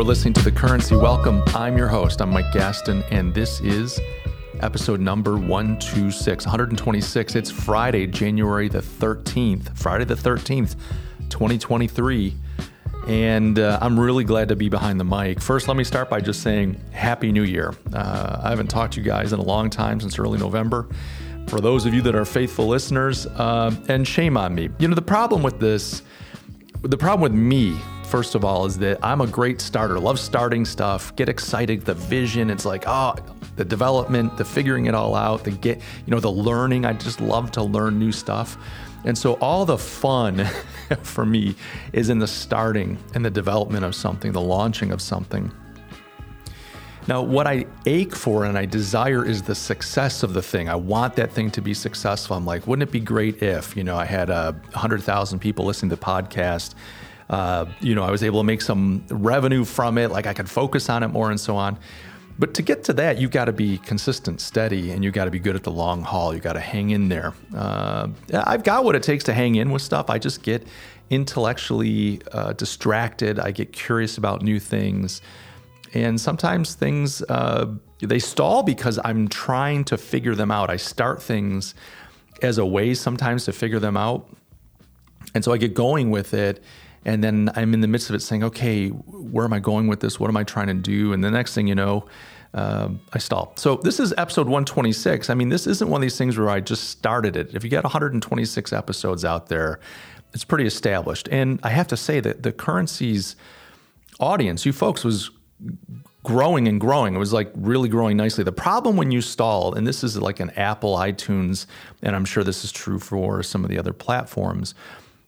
You're listening to The Currency. Welcome. I'm your host. I'm Mike Gaston, and this is episode number 126, 126. It's Friday, January the 13th. Friday the 13th, 2023. And uh, I'm really glad to be behind the mic. First, let me start by just saying Happy New Year. Uh, I haven't talked to you guys in a long time since early November. For those of you that are faithful listeners, uh, and shame on me. You know, the problem with this, the problem with me, first of all, is that I'm a great starter, love starting stuff, get excited, the vision. It's like, oh, the development, the figuring it all out, the get, you know, the learning. I just love to learn new stuff. And so all the fun for me is in the starting and the development of something, the launching of something. Now, what I ache for and I desire is the success of the thing. I want that thing to be successful. I'm like, wouldn't it be great if, you know, I had a uh, 100,000 people listening to the podcast. Uh, you know, I was able to make some revenue from it, like I could focus on it more and so on. But to get to that, you've got to be consistent, steady, and you've got to be good at the long haul. You've got to hang in there. Uh, I've got what it takes to hang in with stuff. I just get intellectually uh, distracted. I get curious about new things. And sometimes things, uh, they stall because I'm trying to figure them out. I start things as a way sometimes to figure them out. And so I get going with it and then I'm in the midst of it saying, okay, where am I going with this? What am I trying to do? And the next thing you know, uh, I stall. So this is episode 126. I mean, this isn't one of these things where I just started it. If you get 126 episodes out there, it's pretty established. And I have to say that the currency's audience, you folks, was growing and growing. It was like really growing nicely. The problem when you stall, and this is like an Apple, iTunes, and I'm sure this is true for some of the other platforms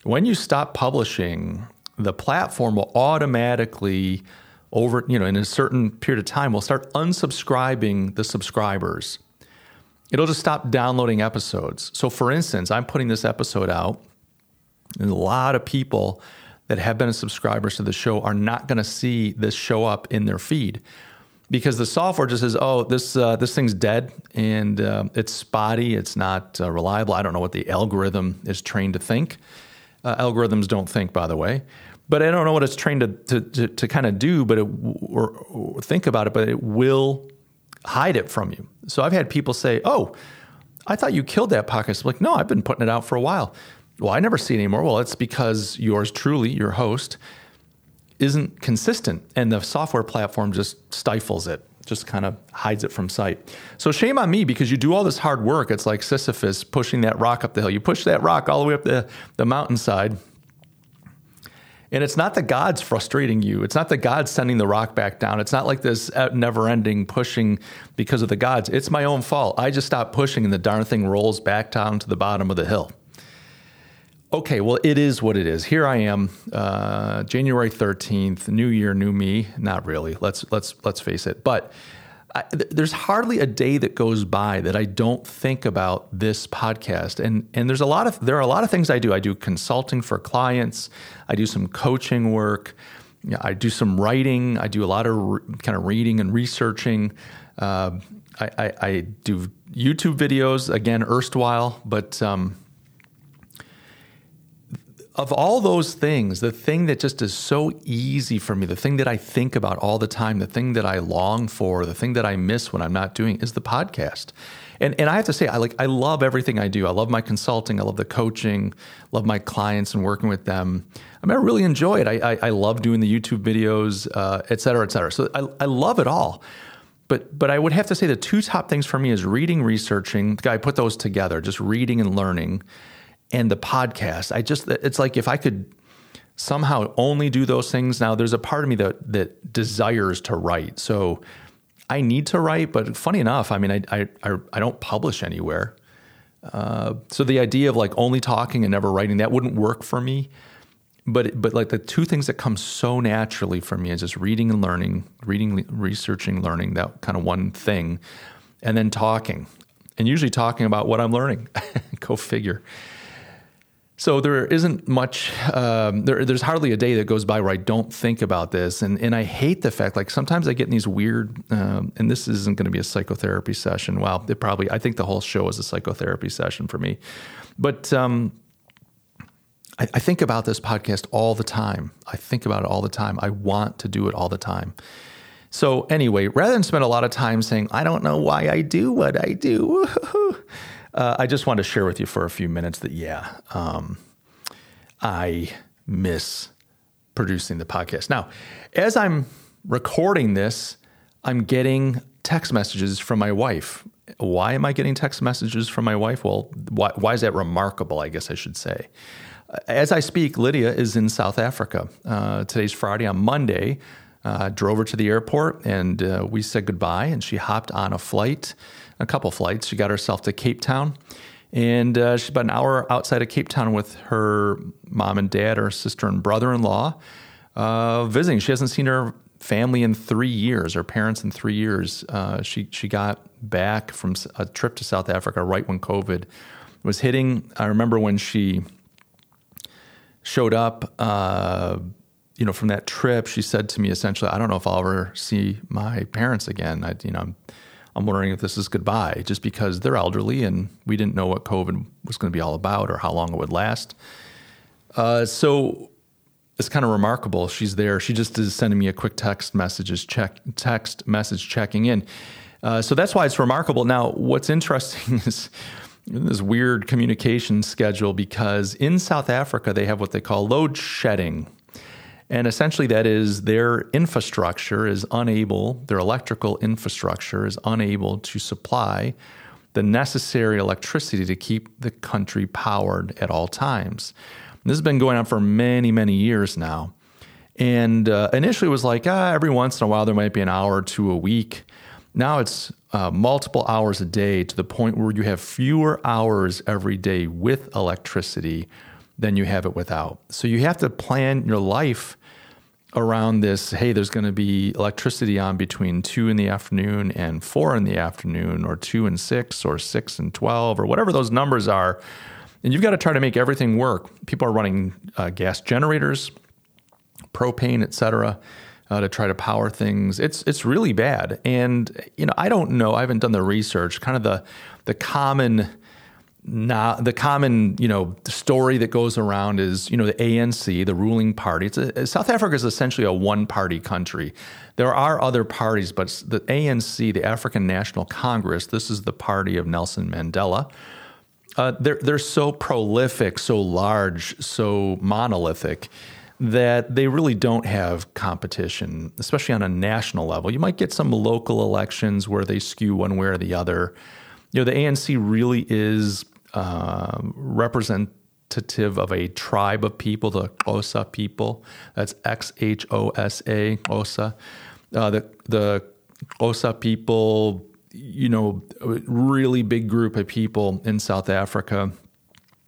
when you stop publishing, the platform will automatically over, you know, in a certain period of time, will start unsubscribing the subscribers. It'll just stop downloading episodes. So, for instance, I'm putting this episode out, and a lot of people that have been subscribers to the show are not going to see this show up in their feed because the software just says, "Oh, this uh, this thing's dead and uh, it's spotty, it's not uh, reliable." I don't know what the algorithm is trained to think. Uh, algorithms don't think, by the way. But I don't know what it's trained to, to, to, to kind of do, but it, or, or think about it, but it will hide it from you. So I've had people say, "Oh, I thought you killed that podcast." I'm like, no, I've been putting it out for a while. Well, I never see it anymore. Well, it's because yours truly, your host, isn't consistent, and the software platform just stifles it just kind of hides it from sight. So shame on me because you do all this hard work. It's like Sisyphus pushing that rock up the hill. You push that rock all the way up the, the mountainside. And it's not the gods frustrating you. It's not the gods sending the rock back down. It's not like this uh, never ending pushing because of the gods. It's my own fault. I just stopped pushing and the darn thing rolls back down to the bottom of the hill okay, well, it is what it is. Here I am, uh, January thirteenth, New Year, new me. Not really. Let's let's let's face it. But I, th- there's hardly a day that goes by that I don't think about this podcast. And and there's a lot of there are a lot of things I do. I do consulting for clients. I do some coaching work. I do some writing. I do a lot of re- kind of reading and researching. Uh, I, I, I, do YouTube videos again, erstwhile, but um, of all those things, the thing that just is so easy for me, the thing that I think about all the time, the thing that I long for, the thing that I miss when I'm not doing is the podcast. And and I have to say, I like I love everything I do. I love my consulting, I love the coaching, love my clients and working with them. I mean, I really enjoy it. I I, I love doing the YouTube videos, uh, et cetera, et cetera. So I, I love it all. But but I would have to say the two top things for me is reading, researching. I put those together, just reading and learning and the podcast. I just it's like if I could somehow only do those things now there's a part of me that that desires to write. So I need to write, but funny enough, I mean I I I don't publish anywhere. Uh, so the idea of like only talking and never writing that wouldn't work for me. But but like the two things that come so naturally for me is just reading and learning, reading, researching, learning that kind of one thing, and then talking, and usually talking about what I'm learning. Go figure. So there isn't much. Um, there, there's hardly a day that goes by where I don't think about this, and and I hate the fact like sometimes I get in these weird. Um, and this isn't going to be a psychotherapy session. Well, it probably. I think the whole show is a psychotherapy session for me, but um, I, I think about this podcast all the time. I think about it all the time. I want to do it all the time. So, anyway, rather than spend a lot of time saying, I don't know why I do what I do, uh, I just want to share with you for a few minutes that, yeah, um, I miss producing the podcast. Now, as I'm recording this, I'm getting text messages from my wife. Why am I getting text messages from my wife? Well, why, why is that remarkable? I guess I should say. As I speak, Lydia is in South Africa. Uh, today's Friday. On Monday, uh, drove her to the airport and uh, we said goodbye. And she hopped on a flight, a couple flights. She got herself to Cape Town. And uh, she's about an hour outside of Cape Town with her mom and dad, her sister and brother in law, uh, visiting. She hasn't seen her family in three years, her parents in three years. Uh, she, she got back from a trip to South Africa right when COVID was hitting. I remember when she showed up, uh, you know, from that trip, she said to me essentially, "I don't know if I'll ever see my parents again. I, you know, I'm, I'm wondering if this is goodbye, just because they're elderly and we didn't know what COVID was going to be all about or how long it would last." Uh, so it's kind of remarkable. She's there. She just is sending me a quick text messages check text message checking in. Uh, so that's why it's remarkable. Now, what's interesting is this weird communication schedule because in South Africa they have what they call load shedding. And essentially, that is their infrastructure is unable, their electrical infrastructure is unable to supply the necessary electricity to keep the country powered at all times. And this has been going on for many, many years now. And uh, initially, it was like ah, every once in a while there might be an hour or two a week. Now it's uh, multiple hours a day to the point where you have fewer hours every day with electricity than you have it without. So you have to plan your life around this hey, there's going to be electricity on between two in the afternoon and four in the afternoon, or two and six, or six and 12, or whatever those numbers are. And you've got to try to make everything work. People are running uh, gas generators, propane, et cetera uh, to try to power things. It's it's really bad, and you know I don't know. I haven't done the research. Kind of the the common. Now, the common, you know, story that goes around is, you know, the ANC, the ruling party. A, South Africa is essentially a one-party country. There are other parties, but the ANC, the African National Congress, this is the party of Nelson Mandela. Uh, they're they're so prolific, so large, so monolithic that they really don't have competition, especially on a national level. You might get some local elections where they skew one way or the other. You know, the ANC really is uh, representative of a tribe of people, the Xhosa people. That's X H O S A, Xhosa. Uh, the the Xhosa people, you know, a really big group of people in South Africa.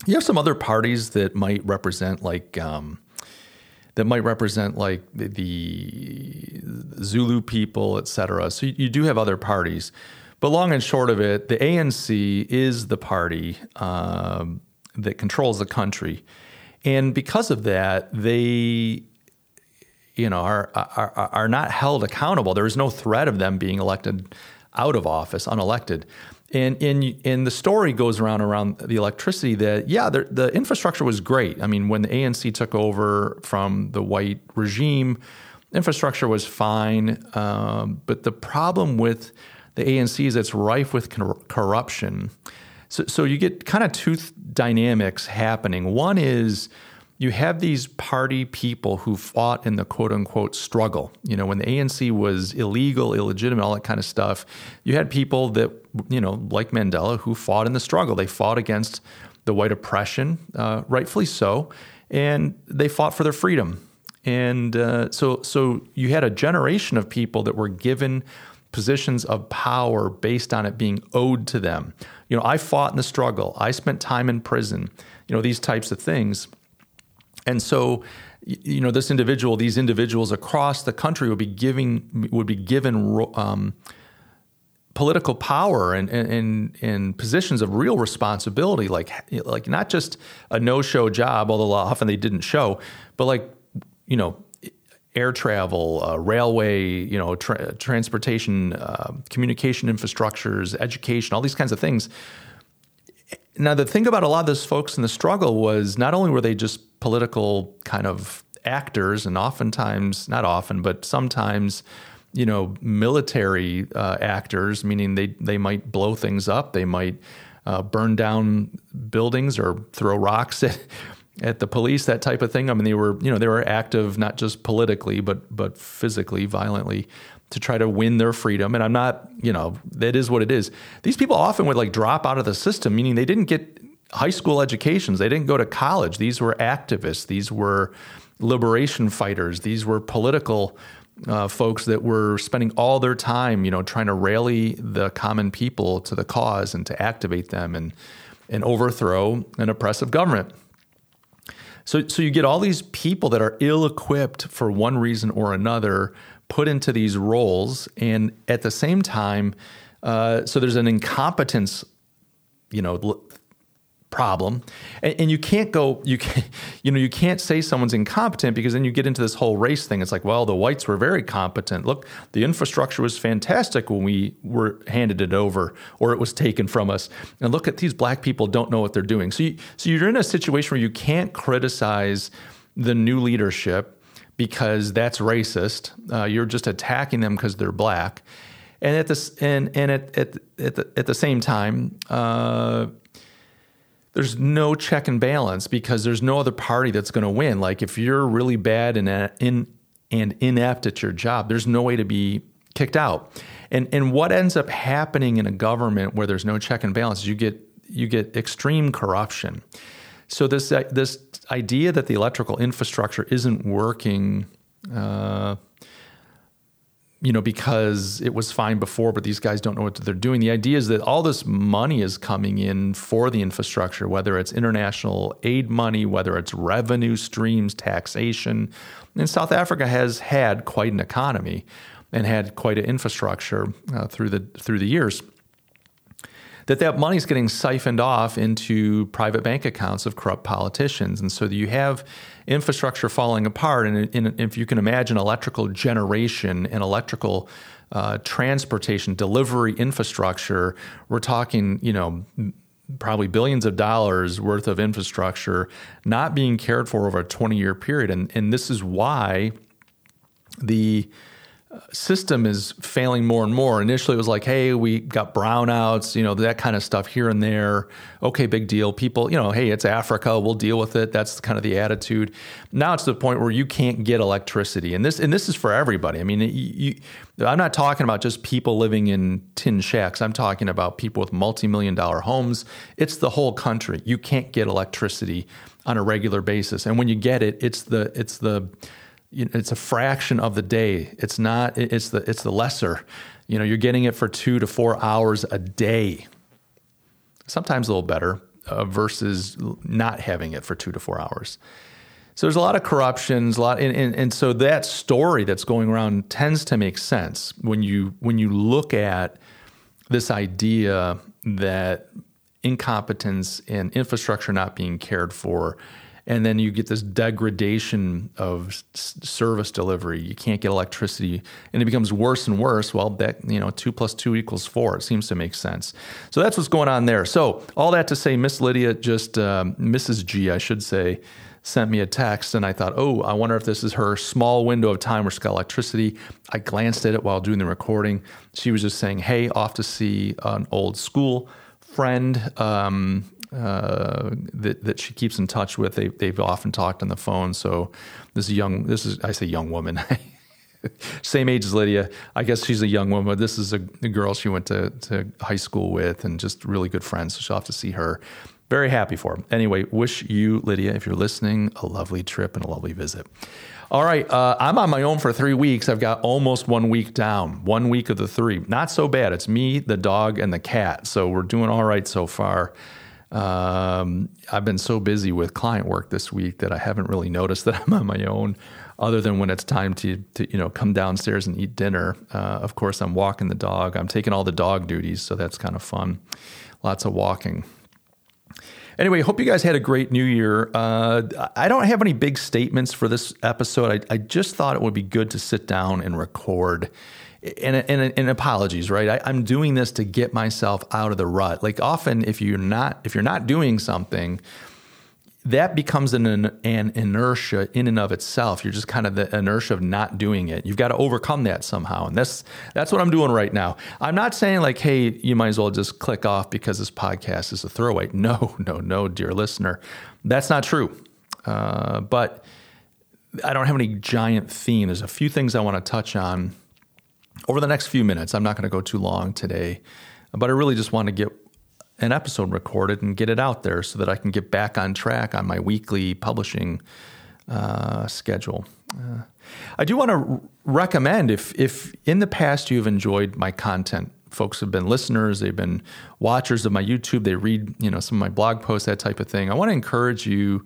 You have some other parties that might represent like. Um, that might represent like the, the Zulu people, et cetera. So you, do have other parties. But long and short of it, the ANC is the party um, that controls the country. And because of that, they you know are, are are not held accountable. There is no threat of them being elected out of office, unelected. And, and, and the story goes around around the electricity that, yeah, the, the infrastructure was great. I mean, when the ANC took over from the white regime, infrastructure was fine. Um, but the problem with the ANC is it's rife with cor- corruption. So, so you get kind of two th- dynamics happening. One is you have these party people who fought in the quote unquote struggle. You know, when the ANC was illegal, illegitimate, all that kind of stuff, you had people that, you know, like Mandela, who fought in the struggle. They fought against the white oppression, uh, rightfully so, and they fought for their freedom. And uh, so, so you had a generation of people that were given positions of power based on it being owed to them. You know, I fought in the struggle. I spent time in prison. You know, these types of things. And so, you know, this individual, these individuals across the country would be giving would be given um, political power and, and and positions of real responsibility, like like not just a no show job, although often they didn't show, but like you know air travel, uh, railway, you know, tra- transportation, uh, communication infrastructures, education, all these kinds of things. Now, the thing about a lot of those folks in the struggle was not only were they just political kind of actors, and oftentimes, not often, but sometimes, you know, military uh, actors, meaning they, they might blow things up, they might uh, burn down buildings or throw rocks at, at the police, that type of thing. I mean, they were, you know, they were active not just politically, but but physically, violently to try to win their freedom. And I'm not, you know, that is what it is. These people often would like drop out of the system, meaning they didn't get high school educations, they didn't go to college. These were activists, these were liberation fighters, these were political uh, folks that were spending all their time, you know, trying to rally the common people to the cause and to activate them and and overthrow an oppressive government. So, so you get all these people that are ill-equipped for one reason or another put into these roles, and at the same time, uh, so there's an incompetence, you know, problem. And, and, you can't go you can you know you can't say someone's incompetent because then you get into this whole race thing. It's like well the whites were very competent. Look the infrastructure was fantastic when we were handed it over or it was taken from us. And look at these black people don't know what they're doing. So you, so you're in a situation where you can't criticize the new leadership because that's racist. Uh, you're just attacking them because they're black. And at this and and at at at the, at the same time uh, there's no check and balance because there's no other party that's going to win. Like if you're really bad and in and inept at your job, there's no way to be kicked out. And and what ends up happening in a government where there's no check and balance, you get you get extreme corruption. So this this idea that the electrical infrastructure isn't working. Uh, you know, because it was fine before, but these guys don't know what they're doing. The idea is that all this money is coming in for the infrastructure, whether it's international aid money, whether it's revenue streams, taxation. And South Africa has had quite an economy and had quite an infrastructure uh, through the through the years that that money is getting siphoned off into private bank accounts of corrupt politicians. And so you have infrastructure falling apart. And, and if you can imagine electrical generation and electrical uh, transportation delivery infrastructure, we're talking, you know, probably billions of dollars worth of infrastructure not being cared for over a 20 year period. And, and this is why the system is failing more and more. Initially, it was like, hey, we got brownouts, you know, that kind of stuff here and there. Okay, big deal. People, you know, hey, it's Africa, we'll deal with it. That's kind of the attitude. Now it's the point where you can't get electricity, and this and this is for everybody. I mean, you, you, I'm not talking about just people living in tin shacks. I'm talking about people with multi-million dollar homes. It's the whole country. You can't get electricity on a regular basis, and when you get it, it's the it's the you know, it's a fraction of the day. It's not. It's the it's the lesser. You know, you're getting it for two to four hours a day. Sometimes a little better uh, versus not having it for two to four hours. So there's a lot of corruptions, a lot, and, and, and so that story that's going around tends to make sense when you when you look at this idea that incompetence and infrastructure not being cared for and then you get this degradation of service delivery. You can't get electricity, and it becomes worse and worse. Well, that you know, two plus two equals four. It seems to make sense. So that's what's going on there. So all that to say, Miss Lydia, just um, Mrs. G, I should say, sent me a text, and I thought, oh, I wonder if this is her small window of time where she's got electricity. I glanced at it while doing the recording. She was just saying, hey, off to see an old school friend. Um, uh, that, that she keeps in touch with. They, they've often talked on the phone. So this is young. This is I say young woman. Same age as Lydia. I guess she's a young woman. but This is a, a, girl she went to, to high school with, and just really good friends. So she'll have to see her. Very happy for her. Anyway, wish you, Lydia, if you're listening, a lovely trip and a lovely visit. All right, uh, I'm on my own for three weeks. I've got almost one week down, one week of the three. Not so bad. It's me, the dog, and the cat. So we're doing all right so far. Um, I've been so busy with client work this week that I haven't really noticed that I'm on my own, other than when it's time to, to you know come downstairs and eat dinner. Uh, of course, I'm walking the dog. I'm taking all the dog duties, so that's kind of fun. Lots of walking. Anyway, hope you guys had a great new year. Uh, I don't have any big statements for this episode. I, I just thought it would be good to sit down and record and, and, and apologies, right? I, I'm doing this to get myself out of the rut. Like often, if you're not if you're not doing something, that becomes an, an inertia in and of itself. You're just kind of the inertia of not doing it. You've got to overcome that somehow. And that's that's what I'm doing right now. I'm not saying like, hey, you might as well just click off because this podcast is a throwaway. No, no, no, dear listener. That's not true. Uh, but I don't have any giant theme. There's a few things I want to touch on over the next few minutes. I'm not going to go too long today, but I really just want to get an episode recorded and get it out there so that I can get back on track on my weekly publishing uh, schedule. Uh, I do want to recommend if if in the past you've enjoyed my content, folks have been listeners, they've been watchers of my YouTube, they read you know some of my blog posts, that type of thing. I want to encourage you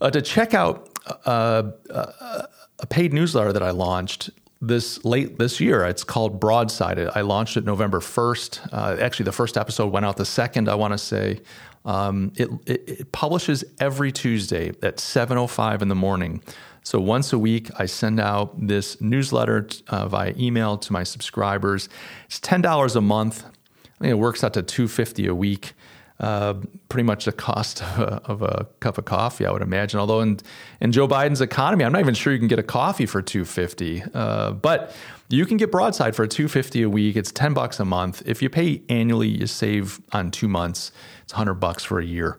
uh, to check out uh, uh, a paid newsletter that I launched this late this year. It's called Broadside. I launched it November 1st. Uh, actually, the first episode went out the second, I want to say. Um, it, it, it, publishes every Tuesday at 7.05 in the morning. So once a week, I send out this newsletter uh, via email to my subscribers. It's $10 a month. I think it works out to 250 a week uh, pretty much the cost of a, of a, cup of coffee, I would imagine. Although in, in Joe Biden's economy, I'm not even sure you can get a coffee for 250. Uh, but you can get broadside for 250 a week. It's 10 bucks a month. If you pay annually, you save on two months. It's 100 bucks for a year.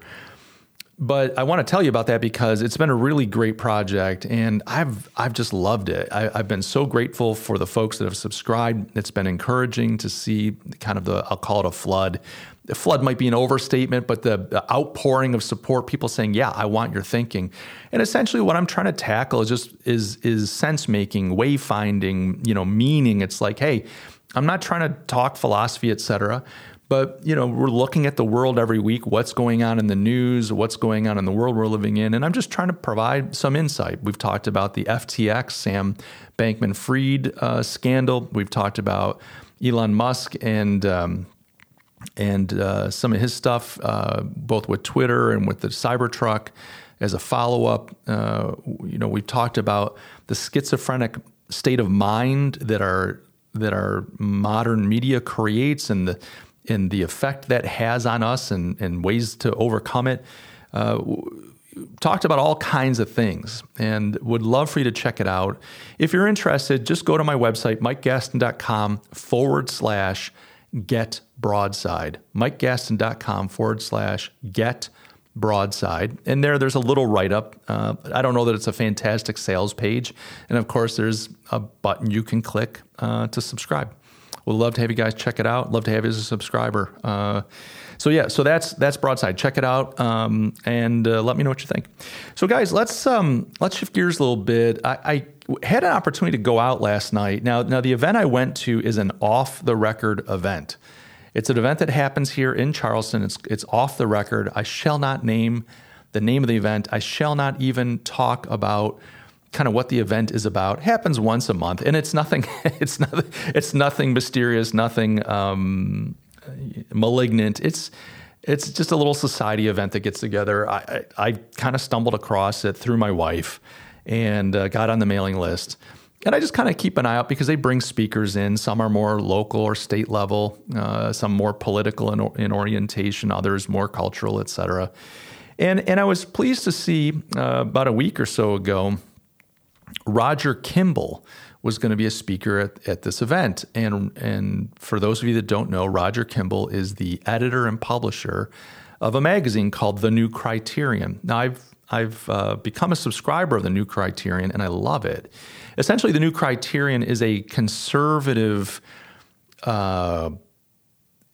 But I want to tell you about that because it's been a really great project, and I've I've just loved it. I, have been so grateful for the folks that have subscribed. It's been encouraging to see kind of the I'll call it a flood the flood might be an overstatement, but the, the, outpouring of support, people saying, "Yeah, I want your thinking," and essentially what I'm trying to tackle is just is is sense making, wayfinding, you know, meaning. It's like, hey, I'm not trying to talk philosophy, etc. But you know, we're looking at the world every week. What's going on in the news? What's going on in the world we're living in? And I'm just trying to provide some insight. We've talked about the FTX, Sam Bankman-Fried uh, scandal. We've talked about Elon Musk and um, and uh, some of his stuff, uh, both with Twitter and with the Cybertruck, as a follow up. Uh, you know, we've talked about the schizophrenic state of mind that our that our modern media creates, and the and the effect that has on us, and, and ways to overcome it. Uh, talked about all kinds of things and would love for you to check it out. If you're interested, just go to my website, mikegaston.com forward slash get broadside. MikeGaston.com forward slash get broadside. And there, there's a little write up. Uh, I don't know that it's a fantastic sales page. And of course, there's a button you can click uh, to subscribe. We'd love to have you guys check it out. Love to have you as a subscriber. Uh, so yeah, so that's that's broadside. Check it out um, and uh, let me know what you think. So guys, let's um, let's shift gears a little bit. I, I had an opportunity to go out last night. Now, now the event I went to is an off the record event. It's an event that happens here in Charleston. It's it's off the record. I shall not name the name of the event. I shall not even talk about kind of what the event is about. It happens once a month, and it's nothing. It's nothing. It's nothing mysterious. Nothing um, malignant. It's it's just a little society event that gets together. I, I, I kind of stumbled across it through my wife and uh, got on the mailing list. And I just kind of keep an eye out because they bring speakers in. Some are more local or state level, uh, some more political in, in, orientation, others more cultural, et cetera. And, and I was pleased to see uh, about a week or so ago, Roger Kimball was going to be a speaker at, at this event. And, and for those of you that don't know, Roger Kimball is the editor and publisher of a magazine called The New Criterion. Now, I've I've uh, become a subscriber of the New Criterion and I love it. Essentially, the New Criterion is a conservative. Uh,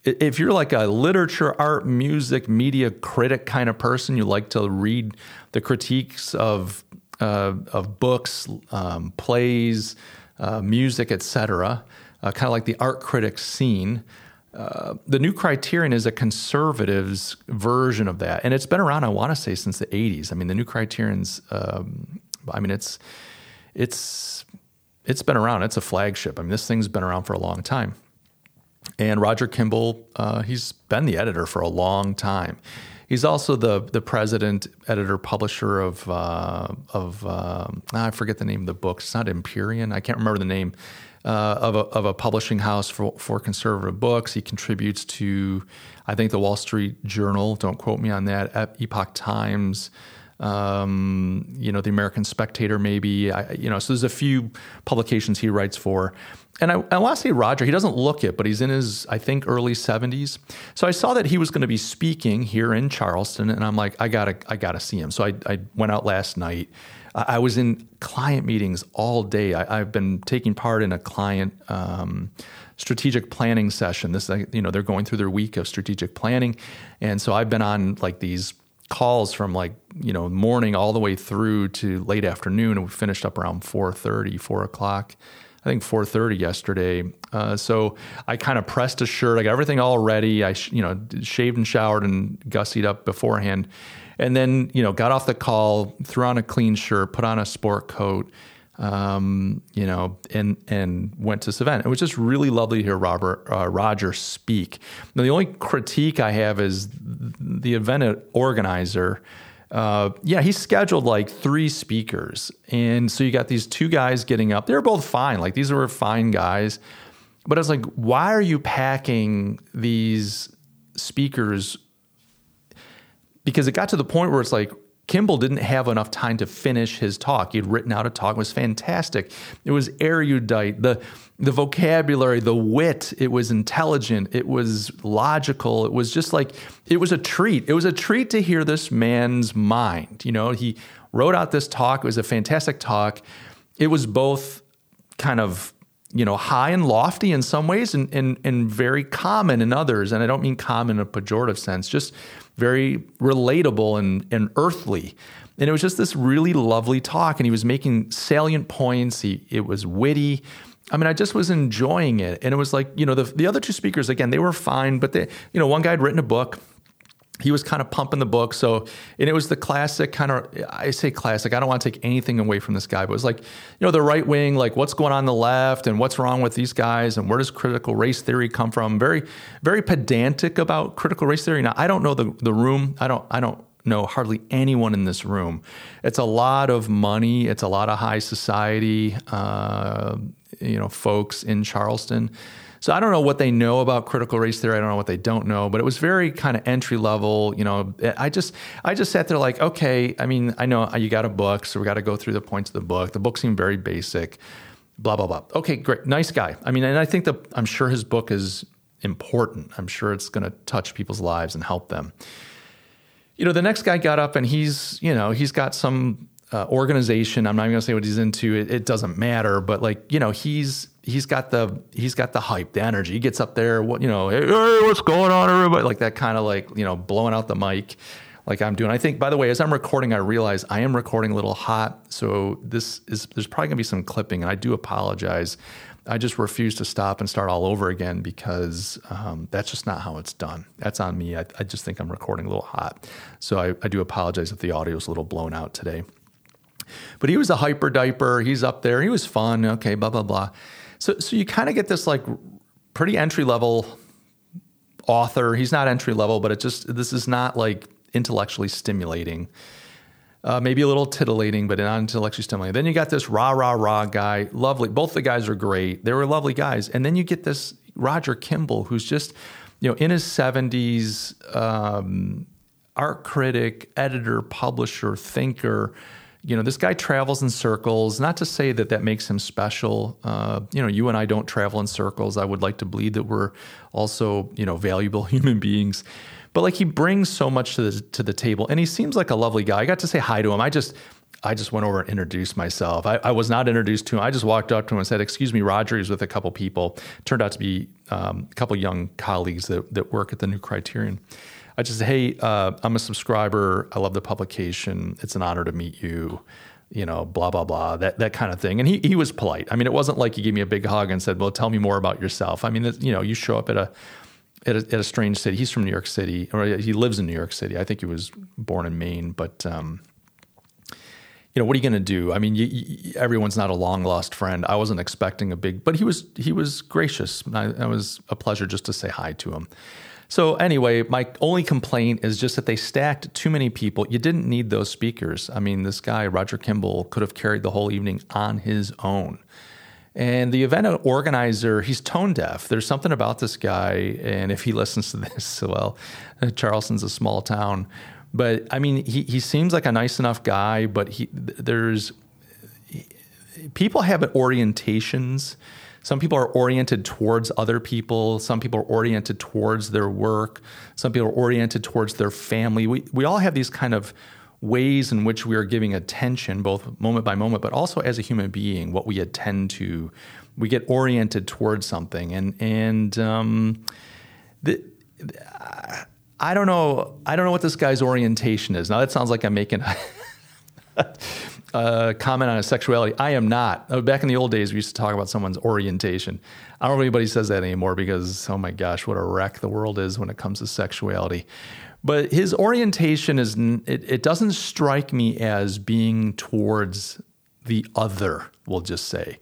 if you're like a literature, art, music, media critic kind of person, you like to read the critiques of uh, of books, um, plays, uh, music, etc., uh, kind of like the art critic scene. Uh, the new criterion is a conservative's version of that, and it's been around. I want to say since the '80s. I mean, the new criterion's. Um, I mean, it's it's it's been around. It's a flagship. I mean, this thing's been around for a long time. And Roger Kimball, uh, he's been the editor for a long time. He's also the the president, editor, publisher of uh, of uh, I forget the name of the book. It's not Empyrean. I can't remember the name uh, of a of a publishing house for for conservative books. He contributes to, I think, the Wall Street Journal. Don't quote me on that. Epoch Times. Um, you know, the American Spectator, maybe. I, you know, so there's a few publications he writes for and I, I want to say Roger, he doesn't look it, but he's in his, I think, early 70s. So I saw that he was going to be speaking here in Charleston, and I'm like, I gotta, I gotta see him. So I, I went out last night. I, was in client meetings all day. I, have been taking part in a client um, strategic planning session. This, you know, they're going through their week of strategic planning, and so I've been on like these calls from like you know morning all the way through to late afternoon, and we finished up around 4:30, 4 o'clock. I think 4:30 yesterday. Uh, so I kind of pressed a shirt. I got everything all ready. I sh- you know shaved and showered and gussied up beforehand, and then you know got off the call, threw on a clean shirt, put on a sport coat. Um, you know, and and went to this event. It was just really lovely to hear Robert uh, Roger speak. Now, the only critique I have is the event organizer uh, yeah, he scheduled like three speakers. And so you got these two guys getting up. They're both fine. Like these were fine guys. But it's like, why are you packing these speakers? Because it got to the point where it's like, Kimball didn't have enough time to finish his talk. He'd written out a talk. It was fantastic. It was erudite. The the vocabulary, the wit, it was intelligent, it was logical. It was just like it was a treat. It was a treat to hear this man's mind. You know, he wrote out this talk. It was a fantastic talk. It was both kind of you know, high and lofty in some ways and, and, and very common in others. And I don't mean common in a pejorative sense, just very relatable and, and earthly. And it was just this really lovely talk. And he was making salient points. He, it was witty. I mean, I just was enjoying it. And it was like, you know, the, the other two speakers, again, they were fine, but they, you know, one guy had written a book he was kind of pumping the book. So, and it was the classic kind of, I say classic, I don't want to take anything away from this guy, but it was like, you know, the right wing, like what's going on, on the left and what's wrong with these guys and where does critical race theory come from? Very, very pedantic about critical race theory. Now, I don't know the, the room. I don't, I don't know hardly anyone in this room. It's a lot of money. It's a lot of high society, uh, you know, folks in Charleston so I don't know what they know about critical race theory. I don't know what they don't know, but it was very kind of entry level. You know, I just I just sat there like, okay. I mean, I know you got a book, so we got to go through the points of the book. The book seemed very basic. Blah blah blah. Okay, great, nice guy. I mean, and I think that I'm sure his book is important. I'm sure it's going to touch people's lives and help them. You know, the next guy got up and he's you know he's got some uh, organization. I'm not even going to say what he's into. It, it, doesn't matter. But like you know, he's he's got the he's got the hype, the energy. He gets up there, what you know, hey, hey what's going on, everybody? Like that kind of like you know, blowing out the mic, like I'm doing. I think, by the way, as I'm recording, I realize I am recording a little hot. So this is there's probably to be some clipping, and I do apologize. I just refuse to stop and start all over again because um, that's just not how it's done. That's on me. I, I, just think I'm recording a little hot. So I, I do apologize if the audio is a little blown out today. But he was a hyper diaper. He's up there. He was fun. Okay, blah, blah, blah. So, so you kind of get this like pretty entry level author. He's not entry level, but it just, this is not like intellectually stimulating. Uh, maybe a little titillating, but not intellectually stimulating. Then you got this rah, rah, rah guy. Lovely. Both the guys are great. They were lovely guys. And then you get this Roger Kimball, who's just, you know, in his 70s, um, art critic, editor, publisher, thinker you know, this guy travels in circles. Not to say that that makes him special. Uh, you know, you and I don't travel in circles. I would like to believe that we're also, you know, valuable human beings. But like he brings so much to the to the table, and he seems like a lovely guy. I got to say hi to him. I just I just went over and introduced myself. I, I, was not introduced to him. I just walked up to him and said, "Excuse me, Roger." He's with a couple people. Turned out to be um, a couple young colleagues that that work at the New Criterion. I just say, hey, uh, I'm a subscriber. I love the publication. It's an honor to meet you. You know, blah blah blah, that that kind of thing. And he he was polite. I mean, it wasn't like he gave me a big hug and said, "Well, tell me more about yourself." I mean, you know, you show up at a at a, at a strange city. He's from New York City, or he lives in New York City. I think he was born in Maine, but. Um, you know what are you going to do? I mean, you, you, everyone's not a long lost friend. I wasn't expecting a big, but he was he was gracious. I, it was a pleasure just to say hi to him. So anyway, my only complaint is just that they stacked too many people. You didn't need those speakers. I mean, this guy Roger Kimball could have carried the whole evening on his own. And the event organizer, he's tone deaf. There's something about this guy, and if he listens to this, well, Charleston's a small town. But I mean, he, he seems like a nice enough guy, but he there's people have orientations. Some people are oriented towards other people. Some people are oriented towards their work. Some people are oriented towards their family. We, we all have these kind of ways in which we are giving attention, both moment by moment, but also as a human being, what we attend to. We get oriented towards something, and and um, the, I don't know. I don't know what this guy's orientation is. Now that sounds like I'm making. a comment on his sexuality. I am not. Uh, back in the old days, we used to talk about someone's orientation. I don't know if anybody says that anymore because, oh my gosh, what a wreck the world is when it comes to sexuality. But his orientation is, it, it doesn't strike me as being towards the other, we'll just say.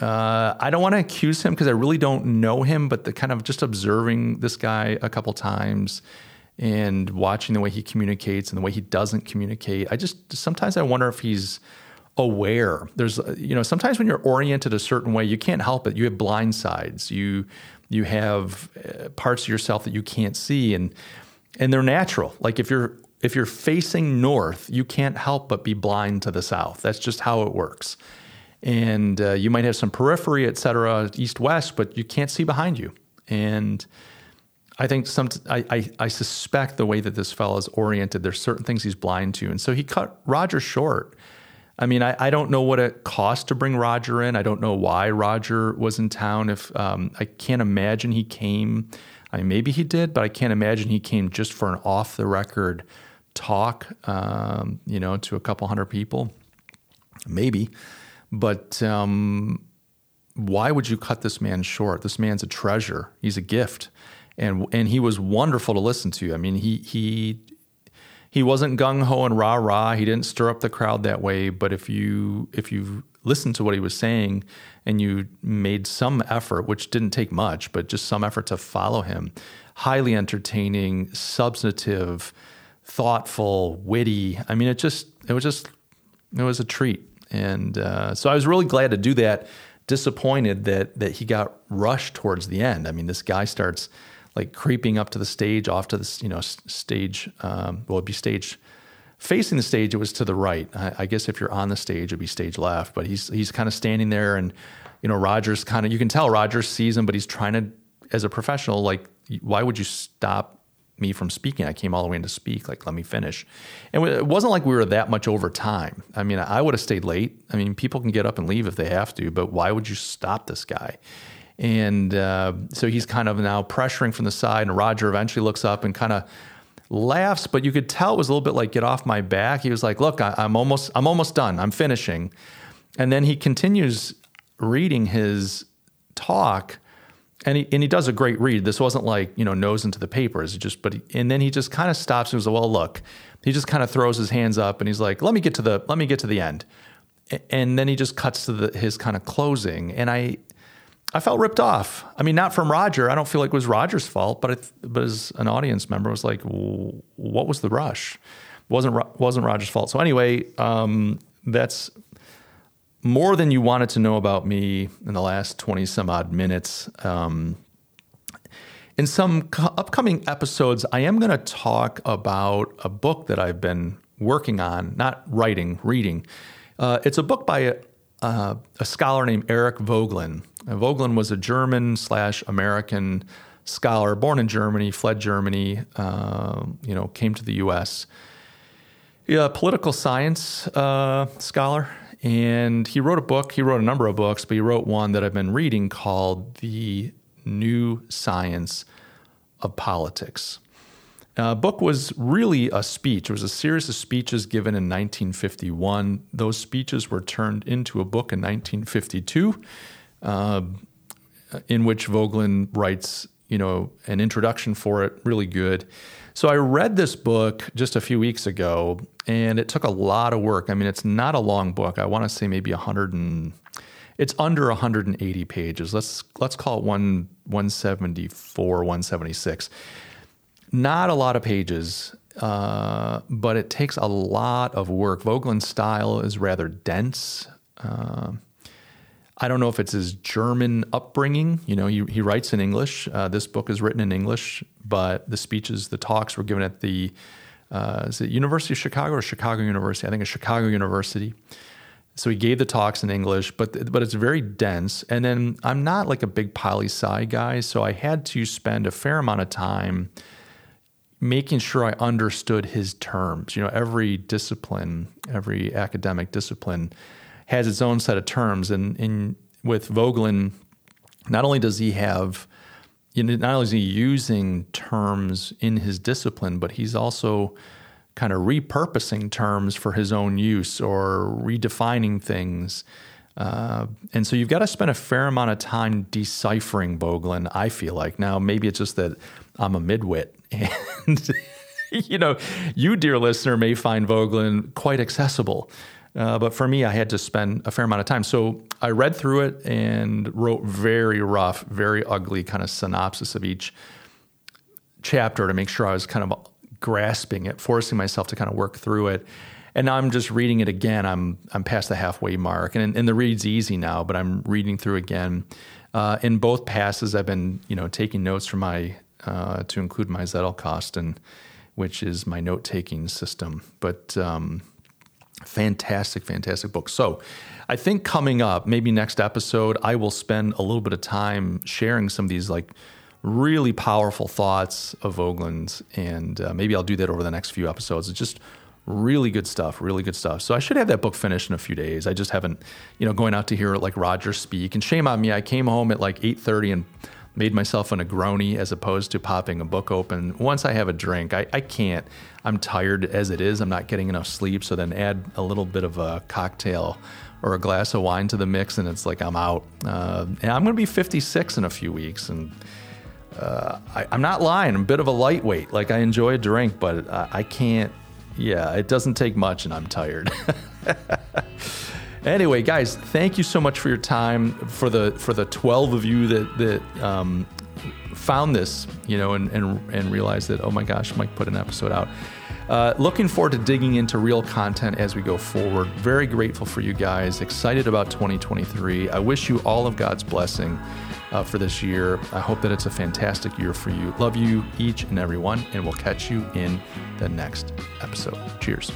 Uh, I don't want to accuse him because I really don't know him, but the kind of just observing this guy a couple times and watching the way he communicates and the way he doesn't communicate, I just sometimes I wonder if he's aware. There's you know sometimes when you're oriented a certain way, you can't help it. You have blind sides. You you have uh, parts of yourself that you can't see, and and they're natural. Like if you're if you're facing north, you can't help but be blind to the south. That's just how it works. And uh, you might have some periphery, et cetera, east west, but you can't see behind you. And I think some I, I, suspect the way that this fellow is oriented, there's certain things he's blind to. And so he cut Roger short. I mean, I, I don't know what it cost to bring Roger in. I don't know why Roger was in town. If um, I can't imagine he came I mean, maybe he did, but I can't imagine he came just for an off the record talk, um, you know, to a couple hundred people. Maybe. But um, why would you cut this man short? This man's a treasure. He's a gift. And, and he was wonderful to listen to. I mean, he, he, he wasn't gung ho and rah rah. He didn't stir up the crowd that way. But if you if you listened to what he was saying and you made some effort, which didn't take much, but just some effort to follow him. Highly entertaining, substantive, thoughtful, witty. I mean, it just it was just it was a treat, and uh, so I was really glad to do that. Disappointed that that he got rushed towards the end. I mean, this guy starts like creeping up to the stage, off to the you know stage. Um, well, it'd be stage facing the stage, it was to the right. I, I, guess if you're on the stage, it'd be stage left. But he's he's kind of standing there, and you know, Rogers kind of you can tell Rogers sees him, but he's trying to, as a professional, like, why would you stop me from speaking? I came all the way in to speak. Like, let me finish. And it wasn't like we were that much over time. I mean, I would have stayed late. I mean, people can get up and leave if they have to, but why would you stop this guy? And uh, so he's kind of now pressuring from the side, and Roger eventually looks up and kind of laughs, but you could tell it was a little bit like get off my back. He was like, "Look, I, am almost I'm almost done. I'm finishing," and then he continues reading his talk. And he, and he does a great read. This wasn't like, you know, nose into the papers. Just, but, he, and then he just kind of stops and goes, well, look, he just kind of throws his hands up and he's like, let me get to the, let me get to the end. And then he just cuts to the, his kind of closing. And I, I felt ripped off. I mean, not from Roger. I don't feel like it was Roger's fault, but it, but as an audience member, I was like, what was the rush? Wasn't wasn't Roger's fault. So anyway, um, that's more than you wanted to know about me in the last twenty some odd minutes. Um, in some co- upcoming episodes, I am going to talk about a book that I've been working on, not writing, reading. Uh, it's a book by a, uh, a scholar named Eric Voegelin. Voegelin was a German slash American scholar, born in Germany, fled Germany, uh, you know, came to the U.S. Yeah, political science uh, scholar, and he wrote a book. He wrote a number of books, but he wrote one that I've been reading called "The New Science of Politics." Uh, book was really a speech. It was a series of speeches given in 1951. Those speeches were turned into a book in 1952, uh, in which Voegelin writes, you know, an introduction for it. Really good. So I read this book just a few weeks ago, and it took a lot of work. I mean, it's not a long book. I want to say maybe 100 and it's under 180 pages. Let's let's call it one 174, 176. not a lot of pages, uh, but it takes a lot of work. Voegelin's style is rather dense. Uh, I don't know if it's his German upbringing. You know, he, he writes in English. Uh, this book is written in English, but the speeches, the talks were given at the uh, is it University of Chicago or Chicago University? I think it's Chicago University. So he gave the talks in English, but but it's very dense. And then I'm not like a big poli sci guy, so I had to spend a fair amount of time making sure I understood his terms. You know, every discipline, every academic discipline has its own set of terms. And in with Voegelin, not only does he have, not only is he using terms in his discipline, but he's also kind of repurposing terms for his own use or redefining things. Uh, and so you've got to spend a fair amount of time deciphering Voegelin, I feel like. Now, maybe it's just that I'm a midwit. And, you know, you, dear listener, may find Voegelin quite accessible. Uh, but for me, I had to spend a fair amount of time. So I read through it and wrote very rough, very ugly kind of synopsis of each chapter to make sure I was kind of grasping it, forcing myself to kind of work through it. And now I'm just reading it again. I'm I'm past the halfway mark, and and the read's easy now. But I'm reading through again. Uh, in both passes, I've been you know taking notes for my uh, to include my Zettelkasten, which is my note taking system. But um, fantastic, fantastic book. So I think coming up, maybe next episode, I will spend a little bit of time sharing some of these like really powerful thoughts of Voegelin's, and uh, maybe I'll do that over the next few episodes. It's just really good stuff, really good stuff. So I should have that book finished in a few days. I just haven't, you know, going out to hear like Roger speak. And shame on me, I came home at like eight thirty and made myself a Negroni as opposed to popping a book open. Once I have a drink, I, I can't. I'm tired as it is. I'm not getting enough sleep. So then add a little bit of a cocktail or a glass of wine to the mix, and it's like I'm out. Uh, and I'm going to be 56 in a few weeks, and uh, I, am not lying. I'm a bit of a lightweight. Like I enjoy a drink, but I, I can't. Yeah, it doesn't take much, and I'm tired. anyway, guys, thank you so much for your time. For the for the 12 of you that that um, found this, you know, and, and and realized that oh my gosh, Mike put an episode out. Uh, looking forward to digging into real content as we go forward. Very grateful for you guys. Excited about 2023. I wish you all of God's blessing uh, for this year. I hope that it's a fantastic year for you. Love you each and every one, and we'll catch you in the next episode. Cheers.